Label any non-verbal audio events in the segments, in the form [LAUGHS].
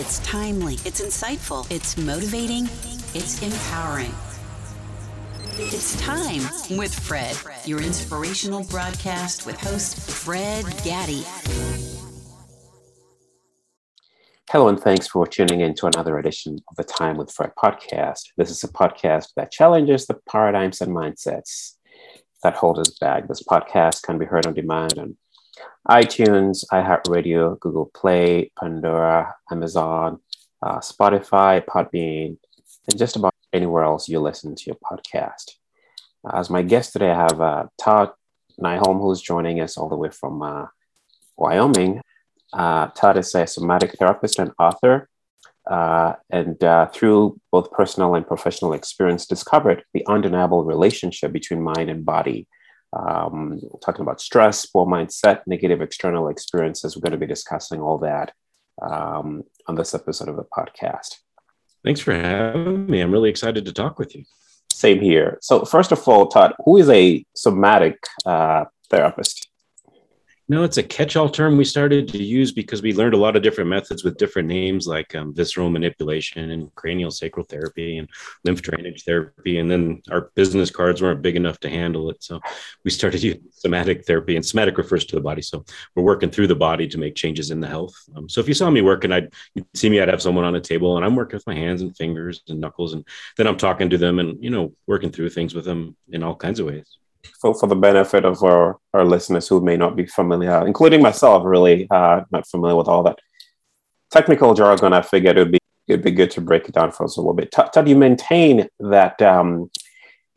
It's timely, it's insightful, it's motivating, it's empowering. It's time with Fred, your inspirational broadcast with host Fred Gaddy. Hello, and thanks for tuning in to another edition of the Time with Fred podcast. This is a podcast that challenges the paradigms and mindsets that hold us back. This podcast can be heard on demand on iTunes, iHeartRadio, Google Play, Pandora, Amazon, uh, Spotify, Podbean, and just about anywhere else you listen to your podcast. As my guest today, I have uh, Todd Nyholm, who's joining us all the way from uh, Wyoming. Uh, Todd is a somatic therapist and author, uh, and uh, through both personal and professional experience, discovered the undeniable relationship between mind and body um, talking about stress, poor mindset, negative external experiences. We're going to be discussing all that um, on this episode of the podcast. Thanks for having me. I'm really excited to talk with you. Same here. So, first of all, Todd, who is a somatic uh, therapist? No, it's a catch-all term we started to use because we learned a lot of different methods with different names like um, visceral manipulation and cranial sacral therapy and lymph drainage therapy. And then our business cards weren't big enough to handle it. So we started [LAUGHS] using somatic therapy and somatic refers to the body. So we're working through the body to make changes in the health. Um, so if you saw me working, I'd you'd see me, I'd have someone on a table and I'm working with my hands and fingers and knuckles. And then I'm talking to them and, you know, working through things with them in all kinds of ways for, for the benefit of our, our listeners who may not be familiar, including myself, really uh, not familiar with all that technical jargon, I figured it would be it'd be good to break it down for us a little bit. Todd, you maintain that um,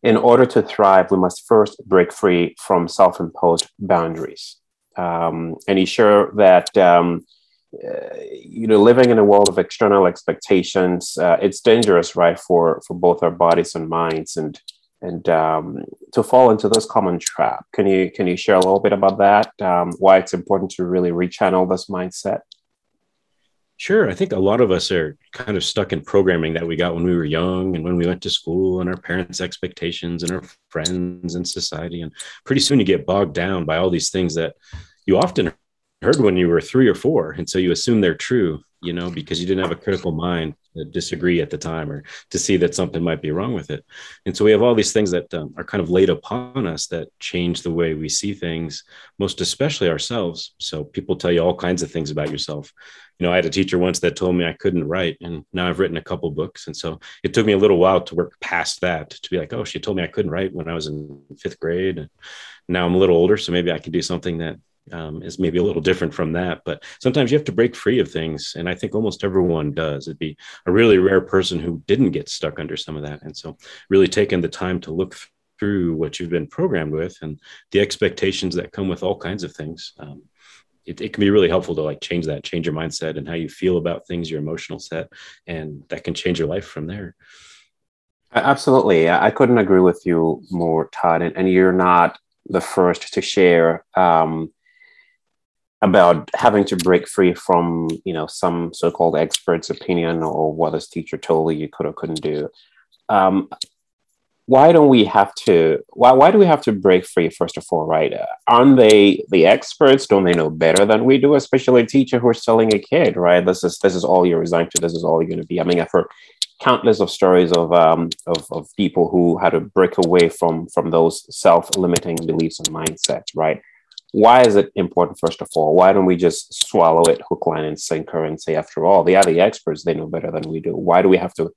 in order to thrive, we must first break free from self-imposed boundaries, um, and you sure that um, uh, you know living in a world of external expectations, uh, it's dangerous, right, for for both our bodies and minds, and and um, to fall into this common trap. Can you can you share a little bit about that? Um, why it's important to really rechannel this mindset? Sure. I think a lot of us are kind of stuck in programming that we got when we were young and when we went to school and our parents' expectations and our friends and society. And pretty soon you get bogged down by all these things that you often heard when you were three or four. And so you assume they're true, you know, because you didn't have a critical mind disagree at the time or to see that something might be wrong with it. And so we have all these things that um, are kind of laid upon us that change the way we see things, most especially ourselves. So people tell you all kinds of things about yourself. You know, I had a teacher once that told me I couldn't write, and now I've written a couple books. And so it took me a little while to work past that to be like, oh, she told me I couldn't write when I was in fifth grade. And now I'm a little older, so maybe I can do something that um, is maybe a little different from that. But sometimes you have to break free of things. And I think almost everyone does. It'd be a really rare person who didn't get stuck under some of that. And so, really taking the time to look through what you've been programmed with and the expectations that come with all kinds of things. Um, it, it, can be really helpful to like change that, change your mindset and how you feel about things, your emotional set, and that can change your life from there. Absolutely. I couldn't agree with you more, Todd. And, and you're not the first to share um, about having to break free from you know some so-called expert's opinion or what this teacher told you you could or couldn't do. Um, why don't we have to why, why do we have to break free first of all right? Aren't they the experts? Don't they know better than we do especially a teacher who's telling a kid right? This is this is all you're resigned to. This is all you're going to be. I mean i've heard countless of stories of, um, of, of people who had to break away from from those self-limiting beliefs and mindsets right why is it important first of all? Why don't we just swallow it hook line and sinker and say after all they are the experts. They know better than we do. Why do we have to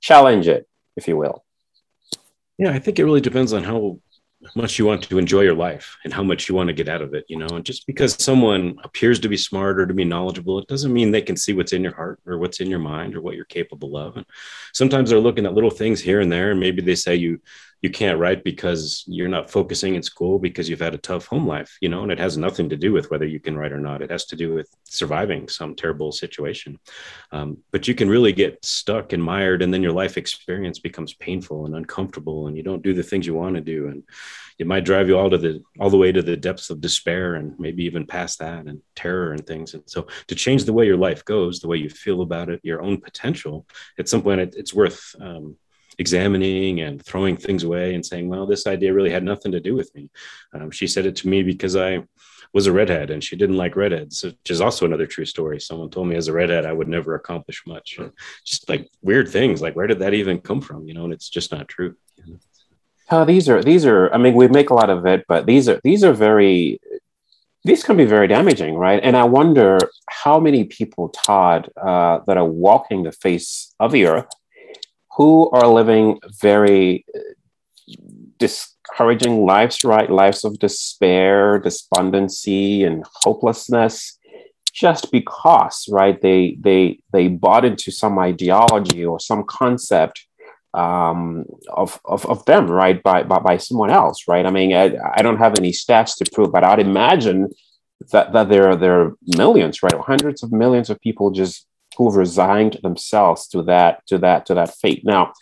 challenge it if you will? Yeah i think it really depends on how much you want to enjoy your life and how much you want to get out of it you know? And just because someone appears to be smart or to be knowledgeable it doesn't mean they can see what's in your heart or what's in your mind or what you're capable of. And sometimes they're looking at little things here and there and maybe they say you you can't write because you're not focusing in school because you've had a tough home life, you know, and it has nothing to do with whether you can write or not. It has to do with surviving some terrible situation. Um, but you can really get stuck and mired, and then your life experience becomes painful and uncomfortable, and you don't do the things you want to do, and it might drive you all to the all the way to the depths of despair, and maybe even past that, and terror and things. And so, to change the way your life goes, the way you feel about it, your own potential, at some point, it, it's worth um, examining and throwing things away and saying, well, this idea really had nothing to do with me. Um, she said it to me because I, was a redhead and she didn't like redheads, which is also another true story. Someone told me as a redhead I would never accomplish much. Just like weird things, like where did that even come from? You know, and it's just not true. Oh, these are these are. I mean, we make a lot of it, but these are these are very. These can be very damaging, right? And I wonder how many people, Todd, uh, that are walking the face of the earth, who are living very discouraging lives, right? Lives of despair, despondency, and hopelessness, just because, right? They they they bought into some ideology or some concept um, of, of of them, right? By, by by someone else, right? I mean, I, I don't have any stats to prove, but I'd imagine that that there are there are millions, right? Hundreds of millions of people just who've resigned themselves to that to that to that fate. Now,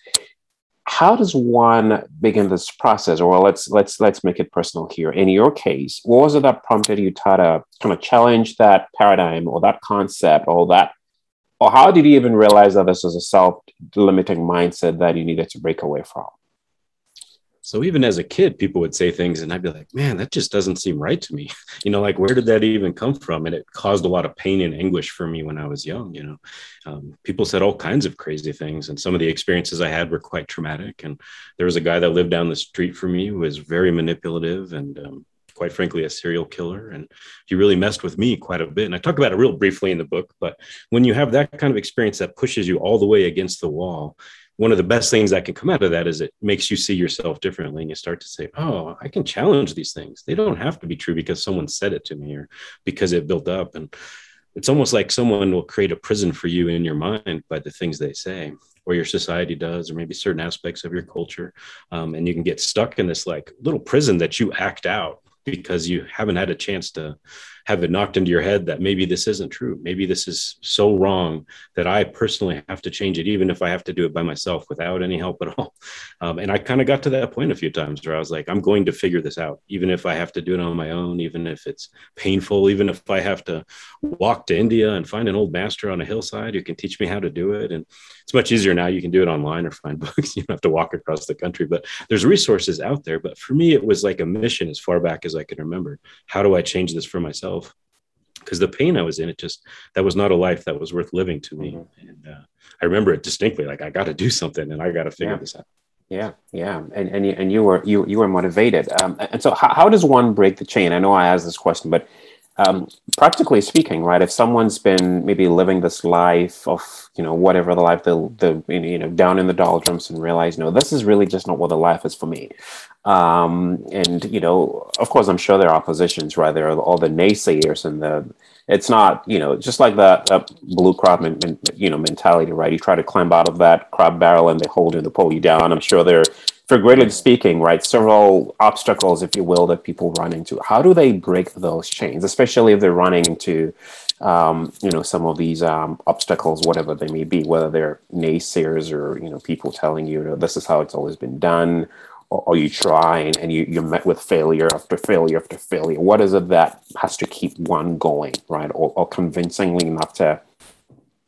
how does one begin this process? Or let's let's let's make it personal here. In your case what was it that prompted you to kind of challenge that paradigm or that concept or that or how did you even realize that this was a self-limiting mindset that you needed to break away from so even as a kid, people would say things, and I'd be like, "Man, that just doesn't seem right to me." [LAUGHS] You know, like where did that even come from? And it caused a lot of pain and anguish for me when I was young. You know, um, people said all kinds of crazy things, and some of the experiences I had were quite traumatic. And there was a guy that lived down the street from me who was very manipulative and um, quite frankly a serial killer and he really messed with me quite a bit and i talk about it real briefly in the book but when you have that kind of experience that pushes you all the way against the wall one of the best things that can come out of that is it makes you see yourself differently and you start to say oh i can challenge these things. They don't have to be true because someone said it to me or because it built up. And it's almost like someone will create a prison for you in your mind by the things they say or your society does or maybe certain aspects of your culture. Um, and you can get stuck in this like little prison that you act out because you haven't had a chance to have it knocked into your head that maybe this isn't true. Maybe this is so wrong that I personally have to change it, even if I have to do it by myself without any help at [LAUGHS] all. Um, and I kind of got to that point a few times where I was like, I'm going to figure this out, even if I have to do it on my own, even if it's painful, even if I have to walk to India and find an old master on a hillside who can teach me how to do it. And it's much easier now. You can do it online or find [LAUGHS] books. You don't have to walk across the country, but there's resources out there. But for me, it was like a mission as far back as I can remember. How do I change this for myself? Because the pain I was in, it just that was not a life that was worth living to me. Mm-hmm. And uh, I remember it distinctly. Like I got to do something, and I got to figure yeah. this out. Yeah, yeah, and and you, and you were you you were motivated. Um, and so, how, how does one break the chain? I know I asked this question, but um, practically speaking, right? If someone's been maybe living this life of, you know, whatever the life, the, the you know, down in the doldrums and realize, no, this is really just not what the life is for me. Um, and, you know, of course, I'm sure there are oppositions, right? There are all the naysayers and the, it's not, you know, just like that, that blue crab, you know, mentality, right? You try to climb out of that crab barrel and they hold you and they pull you down. I'm sure there figuratively speaking, right, several obstacles, if you will, that people run into. How do they break those chains, especially if they're running into, um, you know, some of these um, obstacles, whatever they may be, whether they're naysayers or you know people telling you you know, this is how it's always been done, or, or you try and, and you, you're met with failure after failure after failure. What is it that has to keep one going, right, or, or convincingly enough to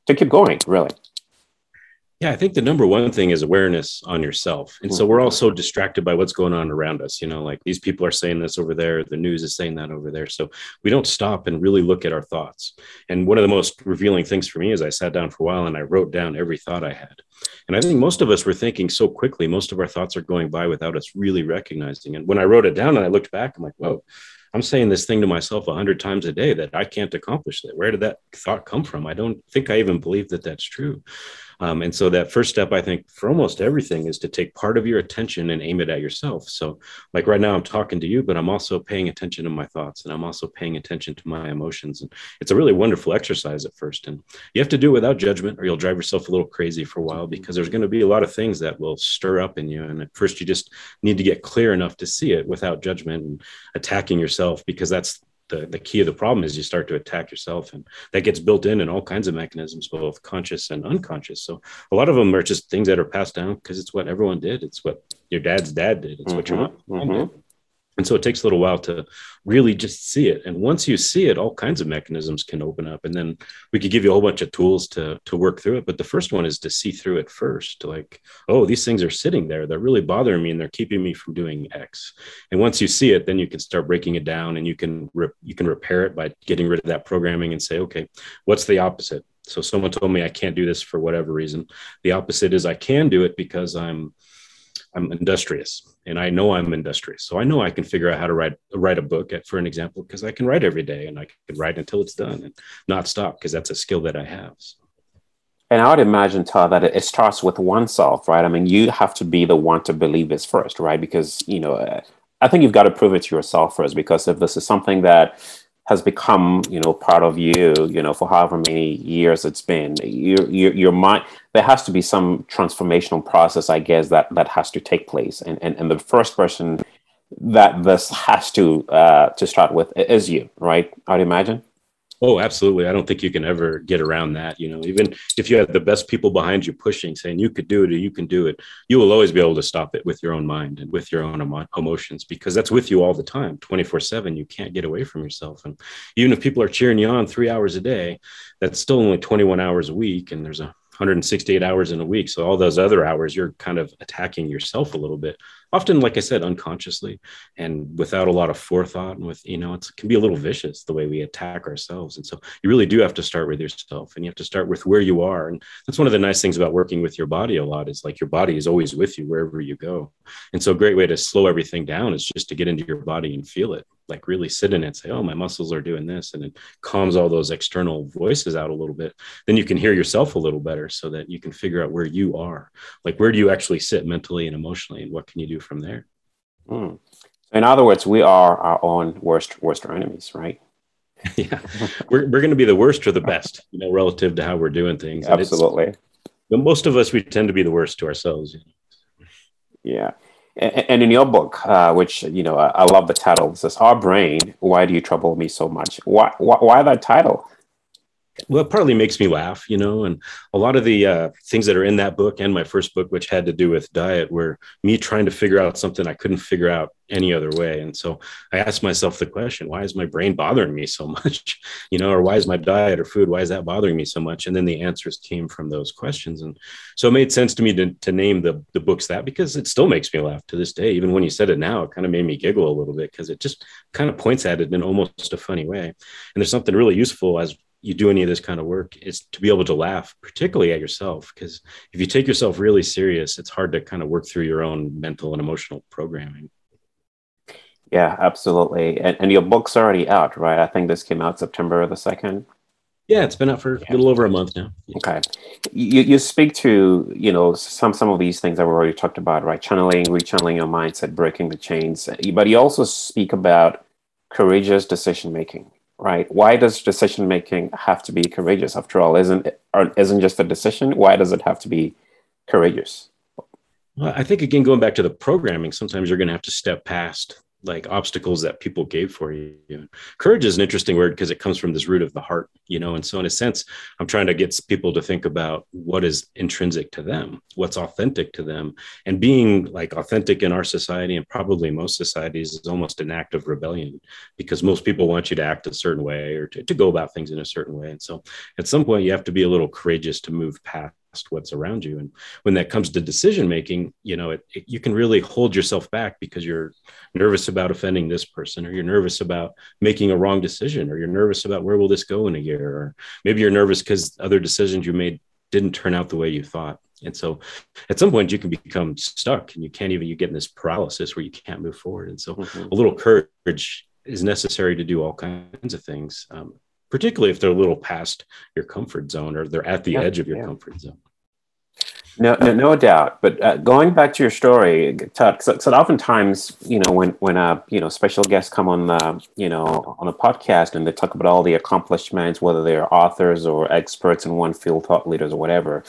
to keep going, really? Yeah, I think the number one thing is awareness on yourself. And so mm. we're all so distracted by what's going on around us. You know, like these people are saying this over there, the news is saying that over there. So we don't stop and really look at our thoughts. And one of the most revealing things for me is I sat down for a while and I wrote down every thought I had. And I think most of us were thinking so quickly, most of our thoughts are going by without us really recognizing. And when I wrote it down and I looked back, I'm like, whoa, I'm saying this thing to myself a hundred times a day that I can't accomplish that. Where did that thought come from? I don't think I even believe that that's true. Um, and so that first step, I think, for almost everything is to take part of your attention and aim it at yourself. So, like right now, I'm talking to you, but I'm also paying attention to my thoughts and I'm also paying attention to my emotions. And it's a really wonderful exercise at first. And you have to do it without judgment, or you'll drive yourself a little crazy for a while because there's going to be a lot of things that will stir up in you. And at first, you just need to get clear enough to see it without judgment and attacking yourself because that's the, the key of the problem is you start to attack yourself and that gets built in in all kinds of mechanisms both conscious and unconscious so a lot of them are just things that are passed down because it's what everyone did it's what your dad's dad did it's mm-hmm, what your mm-hmm. mom mm-hmm. did And so it takes a little while to really just see it. And once you see it, all kinds of mechanisms can open up. And then we could give you a whole bunch of tools to, to work through it. But the first one is to see through it first. Like, oh, these things are sitting there. They're really bothering me and they're keeping me from doing X. And once you see it, then you can start breaking it down and you can you can repair it by getting rid of that programming and say, okay, what's the opposite? So someone told me I can't do this for whatever reason. The opposite is I can do it because I'm I'm industrious and I know I'm industrious. So I know I can figure out how to write write a book for an example because I can write every day and I can write until it's done and not stop because that's a skill that I have. And I would imagine, Todd, that it starts with oneself, right? I mean, you have to be the one to believe this first, right? Because, you know, uh, I think you've got to prove it to yourself first because if this is something that has become you know part of you you know for however many years it's been. Your your, your mind there has to be some transformational process i guess that that has to take place. And and, and the first person that this has to uh to start with is you right? I'd imagine Oh, absolutely. I don't think you can ever get around that. You know, even if you have the best people behind you pushing, saying you could do it or you can do it, you will always be able to stop it with your own mind and with your own emo- emotions because that's with you all the time, 24 7. You can't get away from yourself. And even if people are cheering you on three hours a day, that's still only 21 hours a week. And there's a 168 hours in a week. So all those other hours, you're kind of attacking yourself a little bit. Often, like I said, unconsciously and without a lot of forethought. And with, you know, it can be a little vicious the way we attack ourselves. And so you really do have to start with yourself and you have to start with where you are. And that's one of the nice things about working with your body a lot is like your body is always with you wherever you go. And so a great way to slow everything down is just to get into your body and feel it like really sit in it say oh my muscles are doing this and it calms all those external voices out a little bit then you can hear yourself a little better so that you can figure out where you are like where do you actually sit mentally and emotionally and what can you do from there mm. in other words we are our own worst worst enemies right [LAUGHS] yeah we're, we're going to be the worst or the best you know relative to how we're doing things and absolutely most of us we tend to be the worst to ourselves you know? yeah and in your book, uh, which you know, I, I, love the title. It says, "Our brain. Why do you trouble me so much?" Why? Why, why that title? Well, it partly makes me laugh, you know, and a lot of the uh, things that are in that book and my first book, which had to do with diet, were me trying to figure out something I couldn't figure out any other way. And so I asked myself the question, why is my brain bothering me so [LAUGHS] much? you know, or why is my diet or food, why is that bothering me so much? And then the answers came from those questions. And so it made sense to me to, to name the, the books that because it still makes me laugh to this day. Even when you said it now, it kind of made me giggle a little bit because it just kind of points at it in almost a funny way. And there's something really useful as you do any of this kind of work is to be able to laugh, particularly at yourself. Because if you take yourself really serious, it's hard to kind of work through your own mental and emotional programming. Yeah, absolutely. And, and your book's already out, right? I think this came out September the 2nd. Yeah, it's been out for a little over a month now. Okay. You, you speak to, you know, some, some of these things that we already talked about, right? Channeling, rechanneling your mindset, breaking the chains. But you also speak about courageous decision making right? Why does decision making have to be courageous? After all, isn't isn't just a decision? Why does it have to be courageous? Well, I think again, going back to the programming, sometimes you're going to have to step past like obstacles that people gave for you. Courage is an interesting word because it comes from this root of the heart, you know. And so, in a sense, I'm trying to get people to think about what is intrinsic to them, what's authentic to them, and being like authentic in our society and probably most societies is almost an act of rebellion because most people want you to act a certain way or to, to go about things in a certain way. And so, at some point, you have to be a little courageous to move past what's around you. And when that comes to decision making you know it, it, you can really hold yourself back because you're nervous about offending this person or you're nervous about making a wrong decision or you're nervous about where will this go in a year or maybe you're nervous because other decisions you made didn't turn out the way you thought. And so at some point you can become stuck and you can't even you get in this paralysis where you can't move forward. And so mm-hmm. a little courage is necessary to do all kinds of things. Um, particularly if they're a little past your comfort zone or they're at the yeah, edge of your yeah. comfort zone. No, no, no doubt. But uh, going back to your story, Todd, because oftentimes, you know, when when a you know special guests come on the you know on a podcast and they talk about all the accomplishments, whether they're authors or experts in one field, thought leaders or whatever,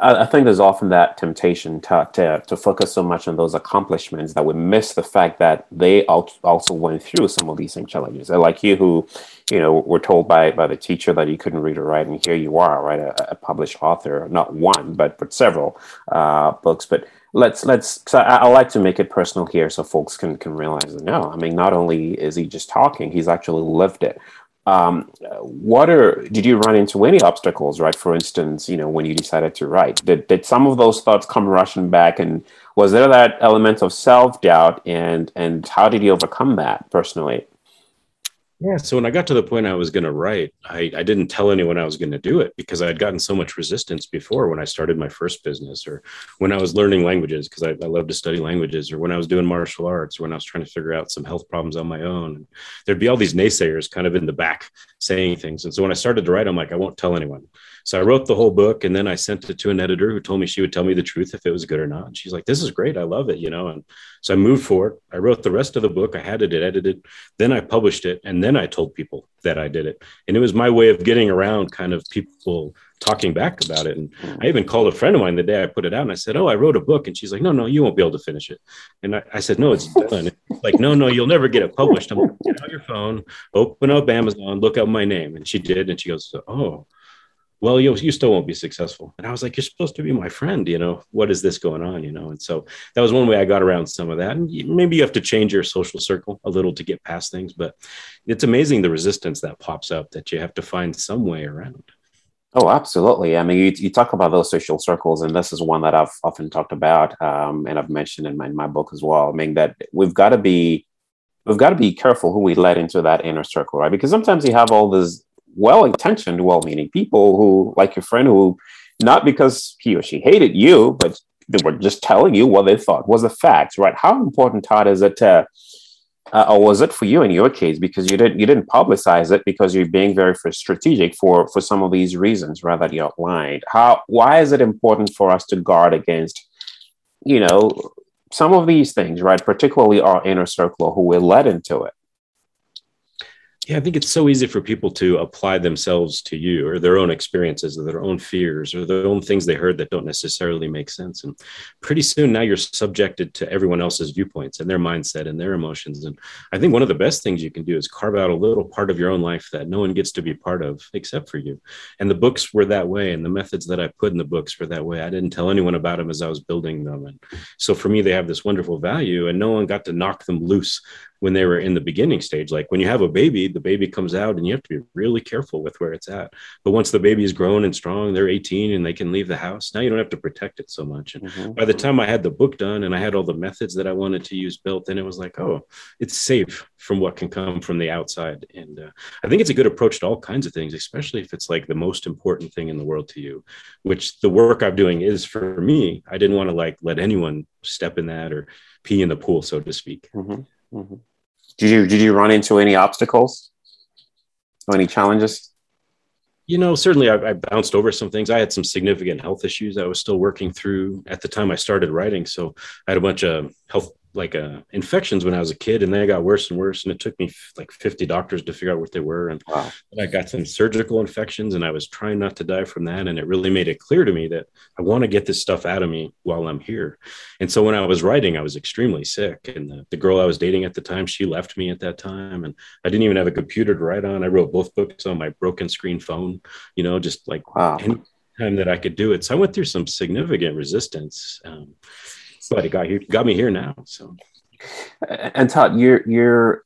I, think there's often that temptation to, to, to focus so much on those accomplishments that we miss the fact that they also went through some of these same challenges. They're like you, who, you know, were told by by the teacher that you couldn't read or write, and here you are, right, a, a published author, not one, but but several uh, books. But let's let's so I, I, like to make it personal here so folks can can realize that no i mean not only is he just talking he's actually lived it um, what are did you run into any obstacles right? For instance you know when you decided to write did, did some of those thoughts come rushing back? And was there that element of self-doubt and and how did you overcome that personally yeah. So when I got to the point I was going to write, I, I didn't tell anyone I was going to do it because I had gotten so much resistance before when I started my first business or when I was learning languages because I, I love to study languages or when I was doing martial arts or when I was trying to figure out some health problems on my own. There'd be all these naysayers kind of in the back saying things. And so when I started to write, I'm like, I won't tell anyone. So I wrote the whole book and then I sent it to an editor who told me she would tell me the truth if it was good or not. And she's like, this is great. I love it, you know? And so I moved forward. I wrote the rest of the book. I had it edited. Then I published it. And then I told people that I did it. And it was my way of getting around kind of people talking back about it. And I even called a friend of mine the day I put it out and I said, Oh, I wrote a book. And she's like, No, no, you won't be able to finish it. And I, I said, No, it's done. like, no, no, you'll never get it published. I'm like, get out your phone, open up Amazon, look up my name. And she did. And she goes, Oh, well, you, you still won't be successful. And I was like, you're supposed to be my friend, you know, what is this going on, you know? And so that was one way I got around some of that. And maybe you have to change your social circle a little to get past things, but it's amazing the resistance that pops up that you have to find some way around. Oh, absolutely. I mean, you, you talk about those social circles, and this is one that I've often talked about, um, and I've mentioned in my, in my book as well. I mean, that we've got to be we've got to be careful who we let into that inner circle, right? Because sometimes you have all this well intentioned, well meaning people who, like your friend, who not because he or she hated you, but they were just telling you what they thought was the facts, right? How important, Todd, is it to, uh, or was it for you in your case because you didn't you didn't publicize it because you're being very strategic for for some of these reasons rather you outlined. How why is it important for us to guard against, you know, some of these things, right? Particularly our inner circle who we're led into it. Yeah, I think it's so easy for people to apply themselves to you or their own experiences or their own fears or their own things they heard that don't necessarily make sense. And pretty soon now you're subjected to everyone else's viewpoints and their mindset and their emotions. And I think one of the best things you can do is carve out a little part of your own life that no one gets to be part of except for you. And the books were that way. And the methods that I put in the books were that way. I didn't tell anyone about them as I was building them. And so for me, they have this wonderful value and no one got to knock them loose when they were in the beginning stage. Like when you have a baby, the baby comes out and you have to be really careful with where it's at. But once the baby is grown and strong, they're 18 and they can leave the house. Now you don't have to protect it so much. And mm-hmm. by the time I had the book done and I had all the methods that I wanted to use built, then it was like, oh, it's safe from what can come from the outside. And uh, I think it's a good approach to all kinds of things, especially if it's like the most important thing in the world to you, which the work I'm doing is for me. I didn't want to like let anyone step in that or pee in the pool, so to speak. Mm-hmm. Mm-hmm. Did you did you run into any obstacles any challenges? You know, certainly I, I, bounced over some things. I had some significant health issues I was still working through at the time I started writing. So I had a bunch of health like uh, infections when I was a kid, and then it got worse and worse. And it took me f- like 50 doctors to figure out what they were. And wow. I got some surgical infections, and I was trying not to die from that. And it really made it clear to me that I want to get this stuff out of me while I'm here. And so when I was writing, I was extremely sick. And the, the girl I was dating at the time, she left me at that time, and I didn't even have a computer to write on. I wrote both books on my broken screen phone, you know, just like wow. any time that I could do it. So I went through some significant resistance. Um, but it got here, got me here now. So, and Todd, you're you're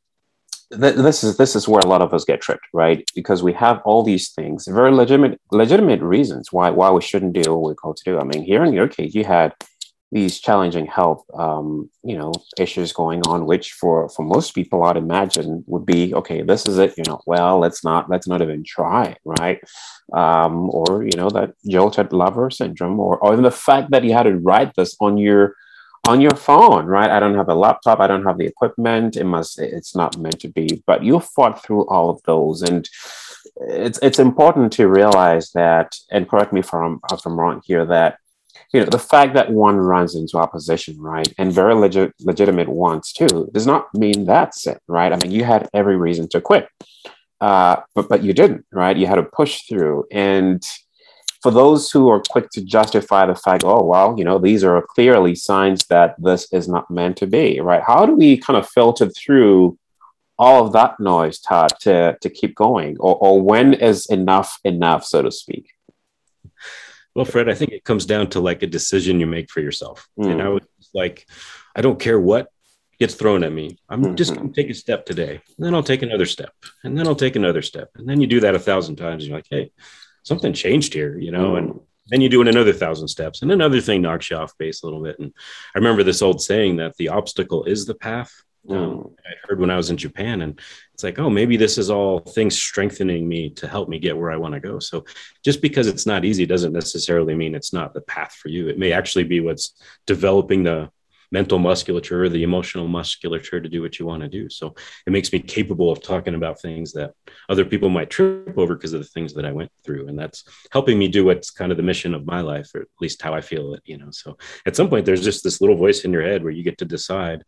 this is this is where a lot of us get tripped, right? Because we have all these things, very legitimate legitimate reasons why why we shouldn't do what we're called to do. I mean, here in your case, you had these challenging health, um, you know, issues going on, which for for most people, I'd imagine would be okay. This is it, you know. Well, let's not let's not even try, right? Um, or you know that jilted lover syndrome, or or even the fact that you had to write this on your on your phone, right? I don't have a laptop. I don't have the equipment. It must. It's not meant to be. But you fought through all of those, and it's it's important to realize that. And correct me if I'm if I'm wrong here. That you know the fact that one runs into opposition, right, and very legit, legitimate ones too, does not mean that's it, right? I mean, you had every reason to quit, uh, but but you didn't, right? You had to push through, and for those who are quick to justify the fact, oh, well, you know, these are clearly signs that this is not meant to be, right? How do we kind of filter through all of that noise, Todd, to, to keep going? Or, or when is enough enough, so to speak? Well, Fred, I think it comes down to like a decision you make for yourself. Mm. And I was like, I don't care what gets thrown at me. I'm mm-hmm. just going to take a step today. And then I'll take another step. And then I'll take another step. And then you do that a thousand times. And you're like, hey, something changed here, you know? And then you do it another thousand steps. And another thing knocks you off base a little bit. And I remember this old saying that the obstacle is the path. Um. I heard when I was in Japan, and it's like, oh, maybe this is all things strengthening me to help me get where I want to go. So just because it's not easy doesn't necessarily mean it's not the path for you. It may actually be what's developing the mental musculature the emotional musculature to do what you want to do. So it makes me capable of talking about things that other people might trip over because of the things that I went through. And that's helping me do what's kind of the mission of my life, or at least how I feel it, you know. So at some point there's just this little voice in your head where you get to decide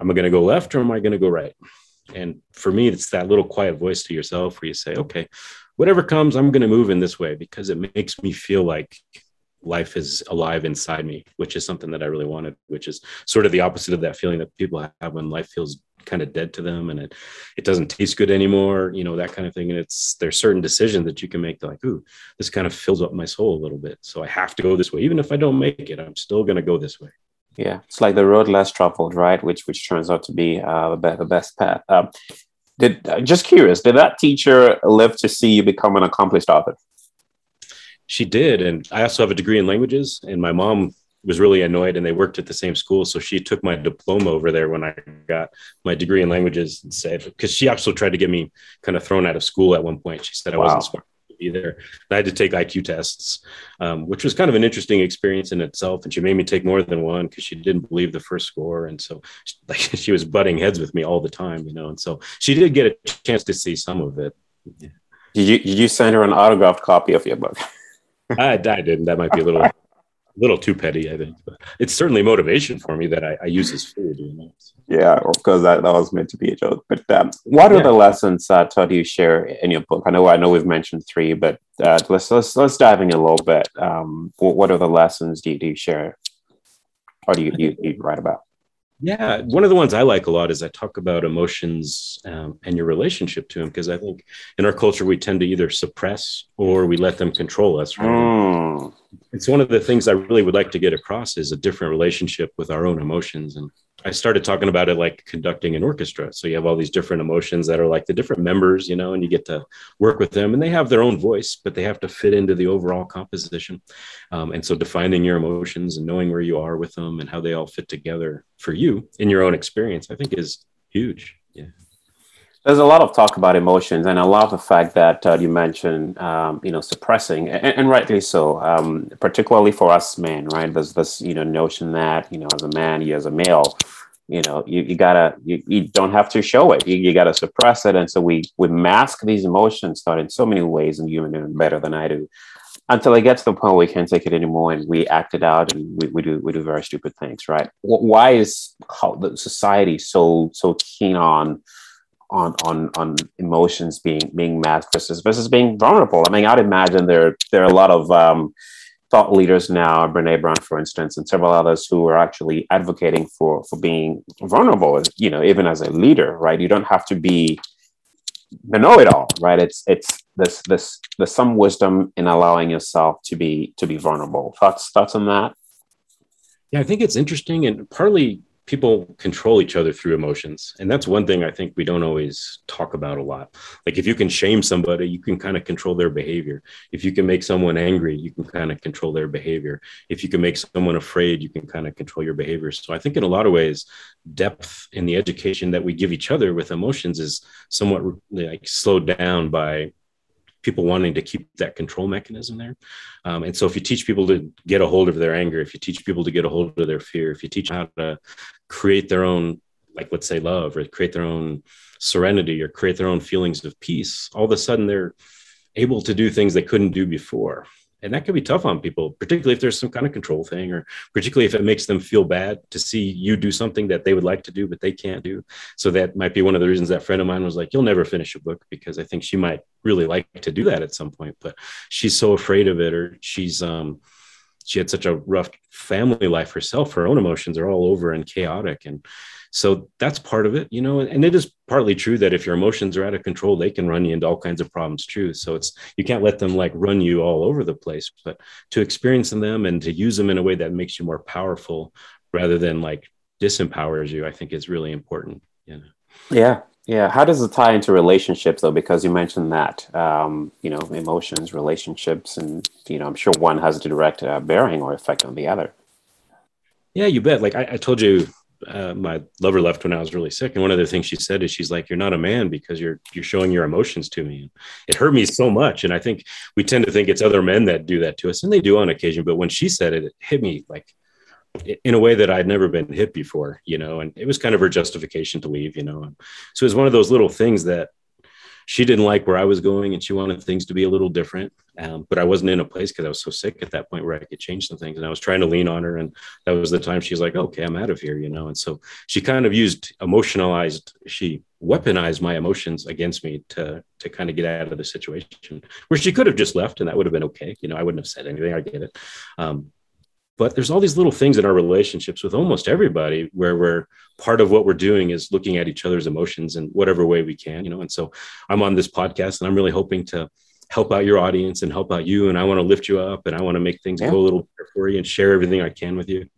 am I going to go left or am I going to go right? And for me, it's that little quiet voice to yourself where you say, okay, whatever comes, I'm going to move in this way because it makes me feel like life is alive inside me, which is something that I really wanted, which is sort of the opposite of that feeling that people have when life feels kind of dead to them and it it doesn't taste good anymore, you know, that kind of thing. And it's there's certain decisions that you can make like, ooh, this kind of fills up my soul a little bit. So I have to go this way. Even if I don't make it, I'm still gonna go this way. Yeah, it's like the road less traveled, right? Which which turns out to be uh, the, the best path. Um, did uh, just curious, did that teacher live to see you become an accomplished author? She did, and I also have a degree in languages. And my mom was really annoyed, and they worked at the same school, so she took my diploma over there when I got my degree in languages and said because she also tried to get me kind of thrown out of school at one point. She said I wow. wasn't smart either. I had to take IQ tests, um, which was kind of an interesting experience in itself. And she made me take more than one because she didn't believe the first score. And so [LAUGHS] like, she was butting heads with me all the time, you know. And so she did get a chance to see some of it. Yeah. Did you, did you send her an autographed copy of your book? [LAUGHS] I, I didn't. That might be a little [LAUGHS] little too petty, I think. But it's certainly motivation for me that I, I use as food. You know? Yeah, because that, that was meant to be a joke. But um, what yeah. are the lessons uh, Todd you share in your book? I know I know we've mentioned three, but uh, let's let's let's dive in a little bit. Um, what, what are the lessons do you, do you share, or do you, you, you write about? Yeah, one of the ones I like a lot is I talk about emotions um, and your relationship to them because I think in our culture we tend to either suppress or we let them control us. Right? Mm. It's one of the things I really would like to get across is a different relationship with our own emotions and I started talking about it like conducting an orchestra. So you have all these different emotions that are like the different members, you know, and you get to work with them and they have their own voice, but they have to fit into the overall composition. Um, and so defining your emotions and knowing where you are with them and how they all fit together for you in your own experience, I think is huge. Yeah. There's a lot of talk about emotions, and I love the fact that uh, you mentioned, um, you know, suppressing, and, and rightly so, um, particularly for us men, right? There's this, you know, notion that, you know, as a man, you as a male, you know, you, you gotta, you, you don't have to show it. You, you gotta suppress it, and so we we mask these emotions, start in so many ways, and you know better than I do, until it gets to the point where we can't take it anymore, and we act it out, and we, we do we do very stupid things, right? Why is the society so so keen on on on on emotions being being masked versus versus being vulnerable. I mean, I'd imagine there there are a lot of um, thought leaders now, Brene Brown, for instance, and several others who are actually advocating for for being vulnerable. You know, even as a leader, right? You don't have to be the know-it-all, right? It's it's this this there's some wisdom in allowing yourself to be to be vulnerable. Thoughts thoughts on that? Yeah, I think it's interesting, and partly people control each other through emotions. And that's one thing i think we don't always talk about a lot. Like if you can shame somebody you can kind of control their behavior. If you can make someone angry you can kind of control their behavior. If you can make someone afraid you can kind of control your behavior. So i think in a lot of ways depth in the education that we give each other with emotions is somewhat like slowed down by people wanting to keep that control mechanism there. Um, and so if you teach people to get a hold of their anger, if you teach people to get a hold of their fear, if you teach how to create their own, like let's say love or create their own serenity or create their own feelings of peace, all of a sudden they're able to do things they couldn't do before and that can be tough on people particularly if there's some kind of control thing or particularly if it makes them feel bad to see you do something that they would like to do but they can't do so that might be one of the reasons that friend of mine was like you'll never finish a book because i think she might really like to do that at some point but she's so afraid of it or she's um she had such a rough family life herself. Her own emotions are all over and chaotic. And so that's part of it, you know, and it is partly true that if your emotions are out of control, they can run you into all kinds of problems too. So it's, you can't let them like run you all over the place, but to experience them and to use them in a way that makes you more powerful rather than like disempowers you, I think is really important, you know. Yeah, yeah. How does it tie into relationships though? Because you mentioned that, um, you know, emotions, relationships, and, you know, I'm sure one has a direct uh, bearing or effect on the other. Yeah, you bet. Like I, I told you uh, my lover left when I was really sick, and one of the things she said is she's like, "You're not a man because you're you're showing your emotions to me." It hurt me so much, and I think we tend to think it's other men that do that to us, and they do on occasion. But when she said it, it hit me like in a way that I'd never been hit before, you know. And it was kind of her justification to leave, you know. So it was one of those little things that she didn't like where I was going and she wanted things to be a little different. Um, but I wasn't in a place because I was so sick at that point where I could change some things. And I was trying to lean on her. And that was the time she's like, okay, I'm out of here, you know? And so she kind of used emotionalized, she weaponized my emotions against me to, to kind of get out of the situation where she could have just left and that would have been okay. You know, I wouldn't have said anything. I get it. Um, but there's all these little things in our relationships with almost everybody where we're part of what we're doing is looking at each other's emotions in whatever way we can you know? And so i'm on this podcast and i'm really hoping to help out your audience and help out you. And i want to lift you up and i want to make things yeah. go a little better for you and share everything i can with you.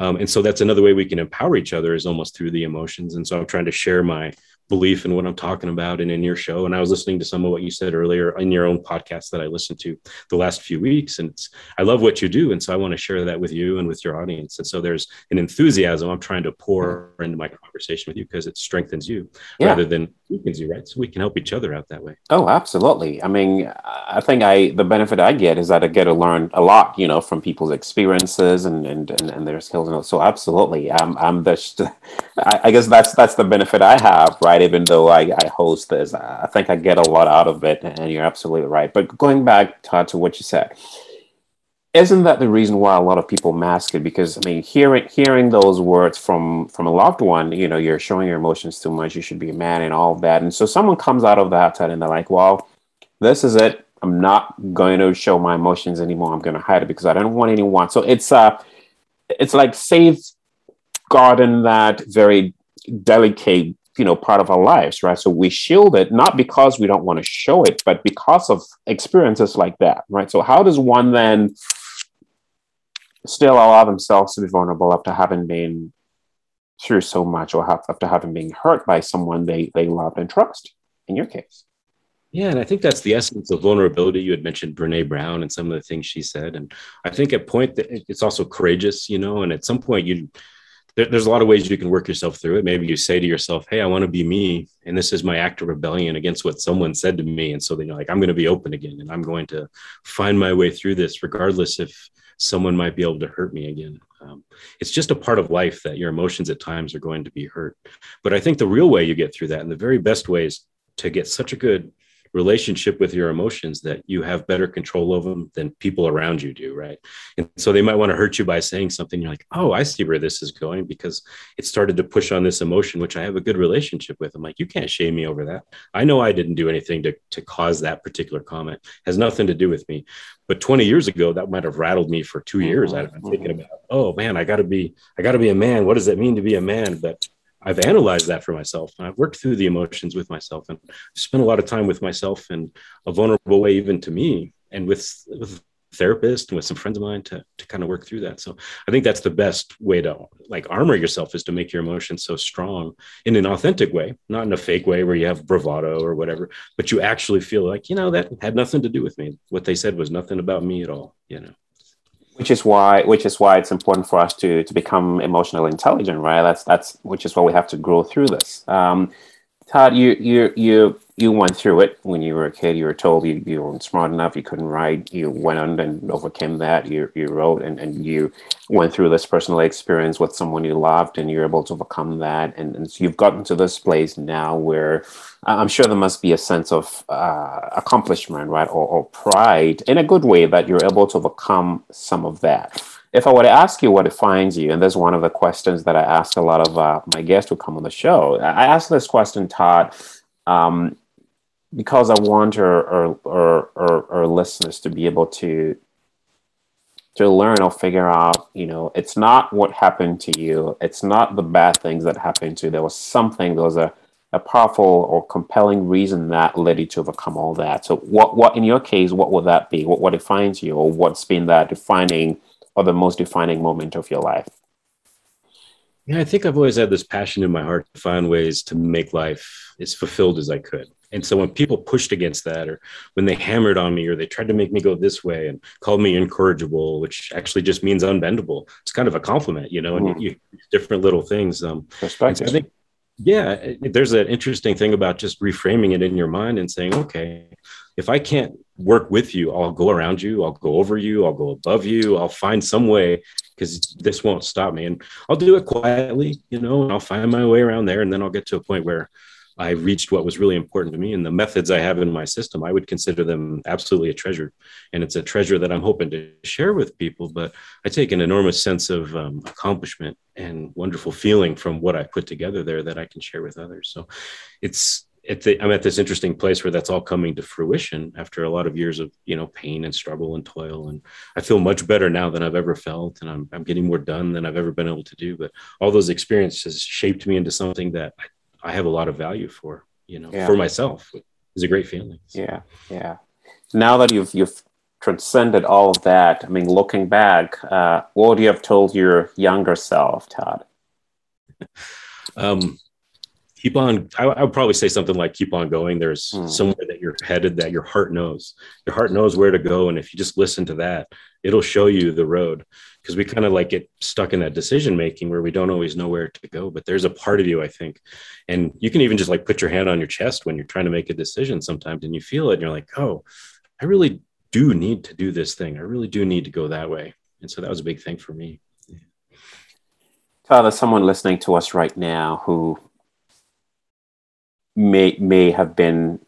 Um, and so that's another way we can empower each other is almost through the emotions. And so i'm trying to share my belief in what I'm talking about and in your show. And I was listening to some of what you said earlier in your own podcast that I listened to the last few weeks. And it's, I love what you do. And so I want to share that with you and with your audience. And so there's an enthusiasm I'm trying to pour into my conversation with you because it strengthens you yeah. rather than weakens you, right? So we can help each other out that way. Oh, absolutely. I mean, I think I, the benefit I get is that I get to learn a lot, you know, from people's experiences and, and, and, and their skills. And so absolutely. I'm, I'm just, [LAUGHS] I, I guess that's, that's the benefit I have, right? Even though I, I host this. I think I get a lot out of it, and you're absolutely right. But going back, Todd, to what you said, isn't that the reason why a lot of people mask it? Because I mean, hearing hearing those words from from a loved one, you know, you're showing your emotions too much. You should be a man, and all of that. And so someone comes out of that and they're like, "Well, this is it. I'm not going to show my emotions anymore. I'm going to hide it because I don't want anyone." So it's uh, it's like safeguarding that very delicate you know part of our lives right so we shield it not because we don't want to show it but because of experiences like that right so how does one then still allow themselves to be vulnerable after having been through so much or have, after having been hurt by someone they they love and trust in your case yeah, and I think that's the essence of vulnerability. You had mentioned Brene Brown and some of the things she said, and I think at point that it's also courageous, you know. And at some point, you there, there's a lot of ways you can work yourself through it. Maybe you say to yourself, Hey, I want to be me. And this is my act of rebellion against what someone said to me. And so then you're like, I'm going to be open again and I'm going to find my way through this, regardless if someone might be able to hurt me again. Um, it's just a part of life that your emotions at times are going to be hurt. But I think the real way you get through that and the very best ways to get such a good relationship with your emotions that you have better control over them than people around you do right? And so they might want to hurt you by saying something you're like oh i see where this is going because it started to push on this emotion which i have a good relationship with. I'm like you can't shame me over that. I know i didn't do anything to, to cause that particular comment. It has nothing to do with me. But 20 years ago that might have rattled me for two years. Mm-hmm. I've been thinking about oh man i gotta be i gotta be a man. What does it mean to be a man? But I've analyzed that for myself and I've worked through the emotions with myself and spent a lot of time with myself in a vulnerable way, even to me and with, with therapist and with some friends of mine to, to kind of work through that. So I think that's the best way to like armor yourself is to make your emotions so strong in an authentic way, not in a fake way where you have bravado or whatever, but you actually feel like, you know, that had nothing to do with me. What they said was nothing about me at all, you know which is why which is why it's important for us to to become emotionally intelligent right? That's that's which is why we have to grow through this. Um, todd you you you you went through it when you were a kid. You were told you, you weren't smart enough, you couldn't write. You went on and overcame that. You, you wrote and, and you went through this personal experience with someone you loved and you're able to overcome that. And, and so you've gotten to this place now where I'm sure there must be a sense of uh, accomplishment, right? Or, or pride in a good way that you're able to overcome some of that if I were to ask you what defines you, and this is one of the questions that I ask a lot of uh, my guests who come on the show, I ask this question, Todd, um, because I want our, our, our, our, our listeners to be able to to learn or figure out, you know, it's not what happened to you. It's not the bad things that happened to you. There was something, there was a, a powerful or compelling reason that led you to overcome all that. So what, what in your case, what would that be? What, what defines you or what's been that defining or the most defining moment of your life? Yeah, I think I've always had this passion in my heart to find ways to make life as fulfilled as I could. And so when people pushed against that, or when they hammered on me, or they tried to make me go this way and called me incorrigible, which actually just means unbendable, it's kind of a compliment, you know, and mm. you, you, different little things. Um, Perspective. I think, yeah, eh, there's an interesting thing about just reframing it in your mind and saying, okay, if I can't work with you, I'll go around you, I'll go over you, I'll go above you, I'll find some way because this won't stop me. And I'll do it quietly, you know, and I'll find my way around there. And then I'll get to a point where I reached what was really important to me. And the methods I have in my system, I would consider them absolutely a treasure. And it's a treasure that I'm hoping to share with people. But I take an enormous sense of um, accomplishment and wonderful feeling from what I put together there that I can share with others. So it's, I'm at this interesting place where that's all coming to fruition after a lot of years of you know pain and struggle and toil, and I feel much better now than I've ever felt, and I'm I'm getting more done than I've ever been able to do. But all those experiences shaped me into something that I I have a lot of value for, you know, yeah. for myself. It's a great feeling. So. Yeah, yeah. Now that you've you've transcended all of that, I mean, looking back, uh, what would you have told your younger self, Todd? um, keep on. I, I, would probably say something like, "Keep on going." There's mm. somewhere that you're headed that your heart knows. Your heart knows where to go, and if you just listen to that, it'll show you the road because we kind of like get stuck in that decision making where we don't always know where to go but there's a part of you i think and you can even just like put your hand on your chest when you're trying to make a decision sometimes and you feel it and you're like oh i really do need to do this thing i really do need to go that way and so that was a big thing for me father someone listening to us right now who may may have been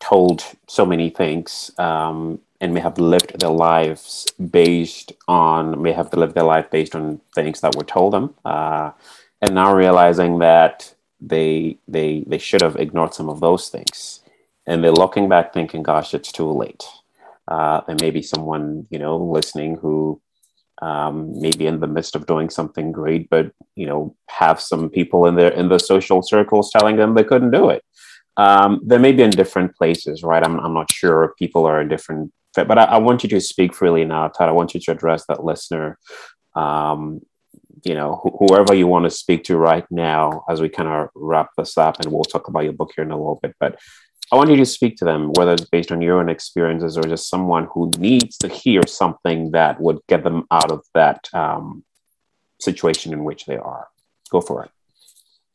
told so many things um, and may have lived their lives based on may have lived their life based on things that were told them uh, and now realizing that they they they should have ignored some of those things. And they're looking back thinking gosh it's too late. Uh, there may be someone you know listening who um, maybe in the midst of doing something great but you know have some people in their in the social circles telling them they couldn't do it um, they may be in different places right i'm, I'm not sure people are in different but I, I, want you to speak freely now, Todd. I want you to address that listener. Um, you know, wh- whoever you want to speak to right now, as we kind of wrap this up, and we'll talk about your book here in a little bit. But I want you to speak to them, whether it's based on your own experiences or just someone who needs to hear something that would get them out of that um, situation in which they are. Go for it.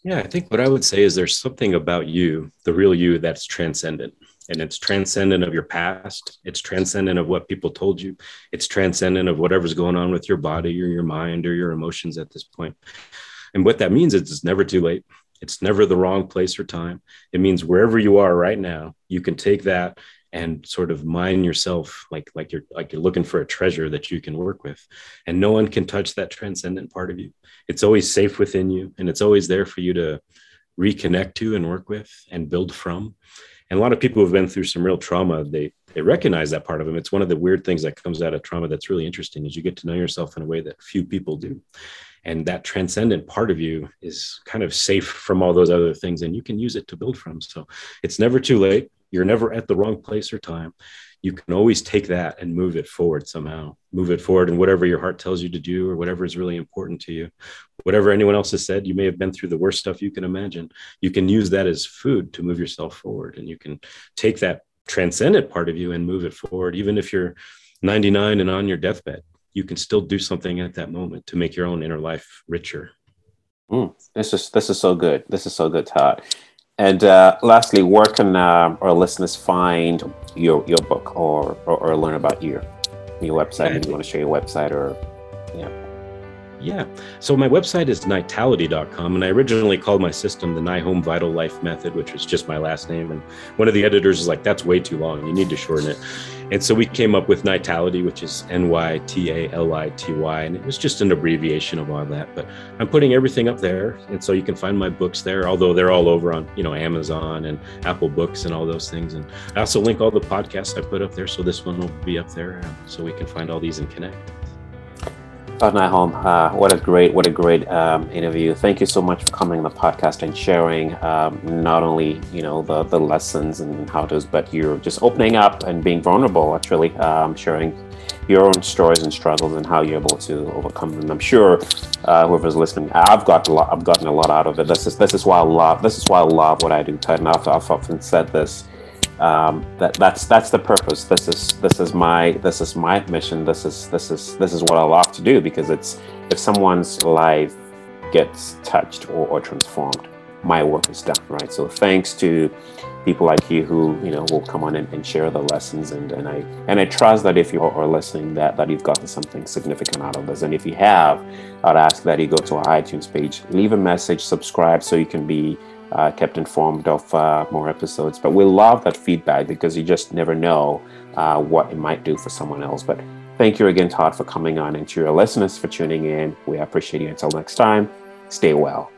Yeah, I think what I would say is there's something about you, the real you, that's transcendent and it's transcendent of your past it's transcendent of what people told you it's transcendent of whatever's going on with your body or your mind or your emotions at this point. and what that means is it's never too late it's never the wrong place or time. It means wherever you are right now you can take that and sort of mine yourself like like you're like you're looking for a treasure that you can work with. And no one can touch that transcendent part of you. It's always safe within you and it's always there for you to reconnect to and work with and build from. And a lot of people who've been through some real trauma they they recognize that part of them. It's one of the weird things that comes out of trauma that's really interesting is you get to know yourself in a way that few people do and that transcendent part of you is kind of safe from all those other things and you can use it to build from. So it's never too late. You're never at the wrong place or time. You can always take that and move it forward somehow. Move it forward and whatever your heart tells you to do or whatever is really important to you. Whatever anyone else has said you may have been through the worst stuff you can imagine. You can use that as food to move yourself forward and you can take that transcendent part of you and move it forward even if you're 99 and on your deathbed you can still do something at that moment to make your own inner life richer mm, this is this is so good this is so good todd and uh, lastly, where can uh, our listeners find your your book or or, or learn about you? Your website. If you want to share your website or yeah. Yeah. So my website is nytality.com. And I originally called my system the Nyholm Vital Life Method, which was just my last name. And one of the editors is like, that's way too long. You need to shorten it. And so we came up with Nytality, which is N Y T A L I T Y. And it was just an abbreviation of all that. But I'm putting everything up there. And so you can find my books there, although they're all over on, you know, Amazon and Apple Books and all those things. And I also link all the podcasts I put up there. So this one will be up there. Uh, so we can find all these and connect. Todd Nyholm, uh, what a great, what a great um, interview. Thank you so much for coming on the podcast and sharing um, not only you know the the lessons and how to, but you're just opening up and being vulnerable. Actually, um, sharing your own stories and struggles and how you're able to overcome them. I'm sure uh, whoever's listening, I've got a lot. I've gotten a lot out of it. This is this is why I love. This is why I love what I do. Ted, and I've, I've often said this um, that that's that's the purpose. This is this is my this is my mission. This is this is this is what I love to do because it's if someone's life gets touched or, or transformed, my work is done. Right. So thanks to people like you who you know will come on and, and share the lessons and, and I and I trust that if you are listening that that you've gotten something significant out of this and if you have I'd ask that you go to our iTunes page leave a message subscribe so you can be uh, kept informed of uh, more episodes. But we love that feedback because you just never know uh, what it might do for someone else. But thank you again, Todd, for coming on, and to your listeners for tuning in. We appreciate you. Until next time, stay well.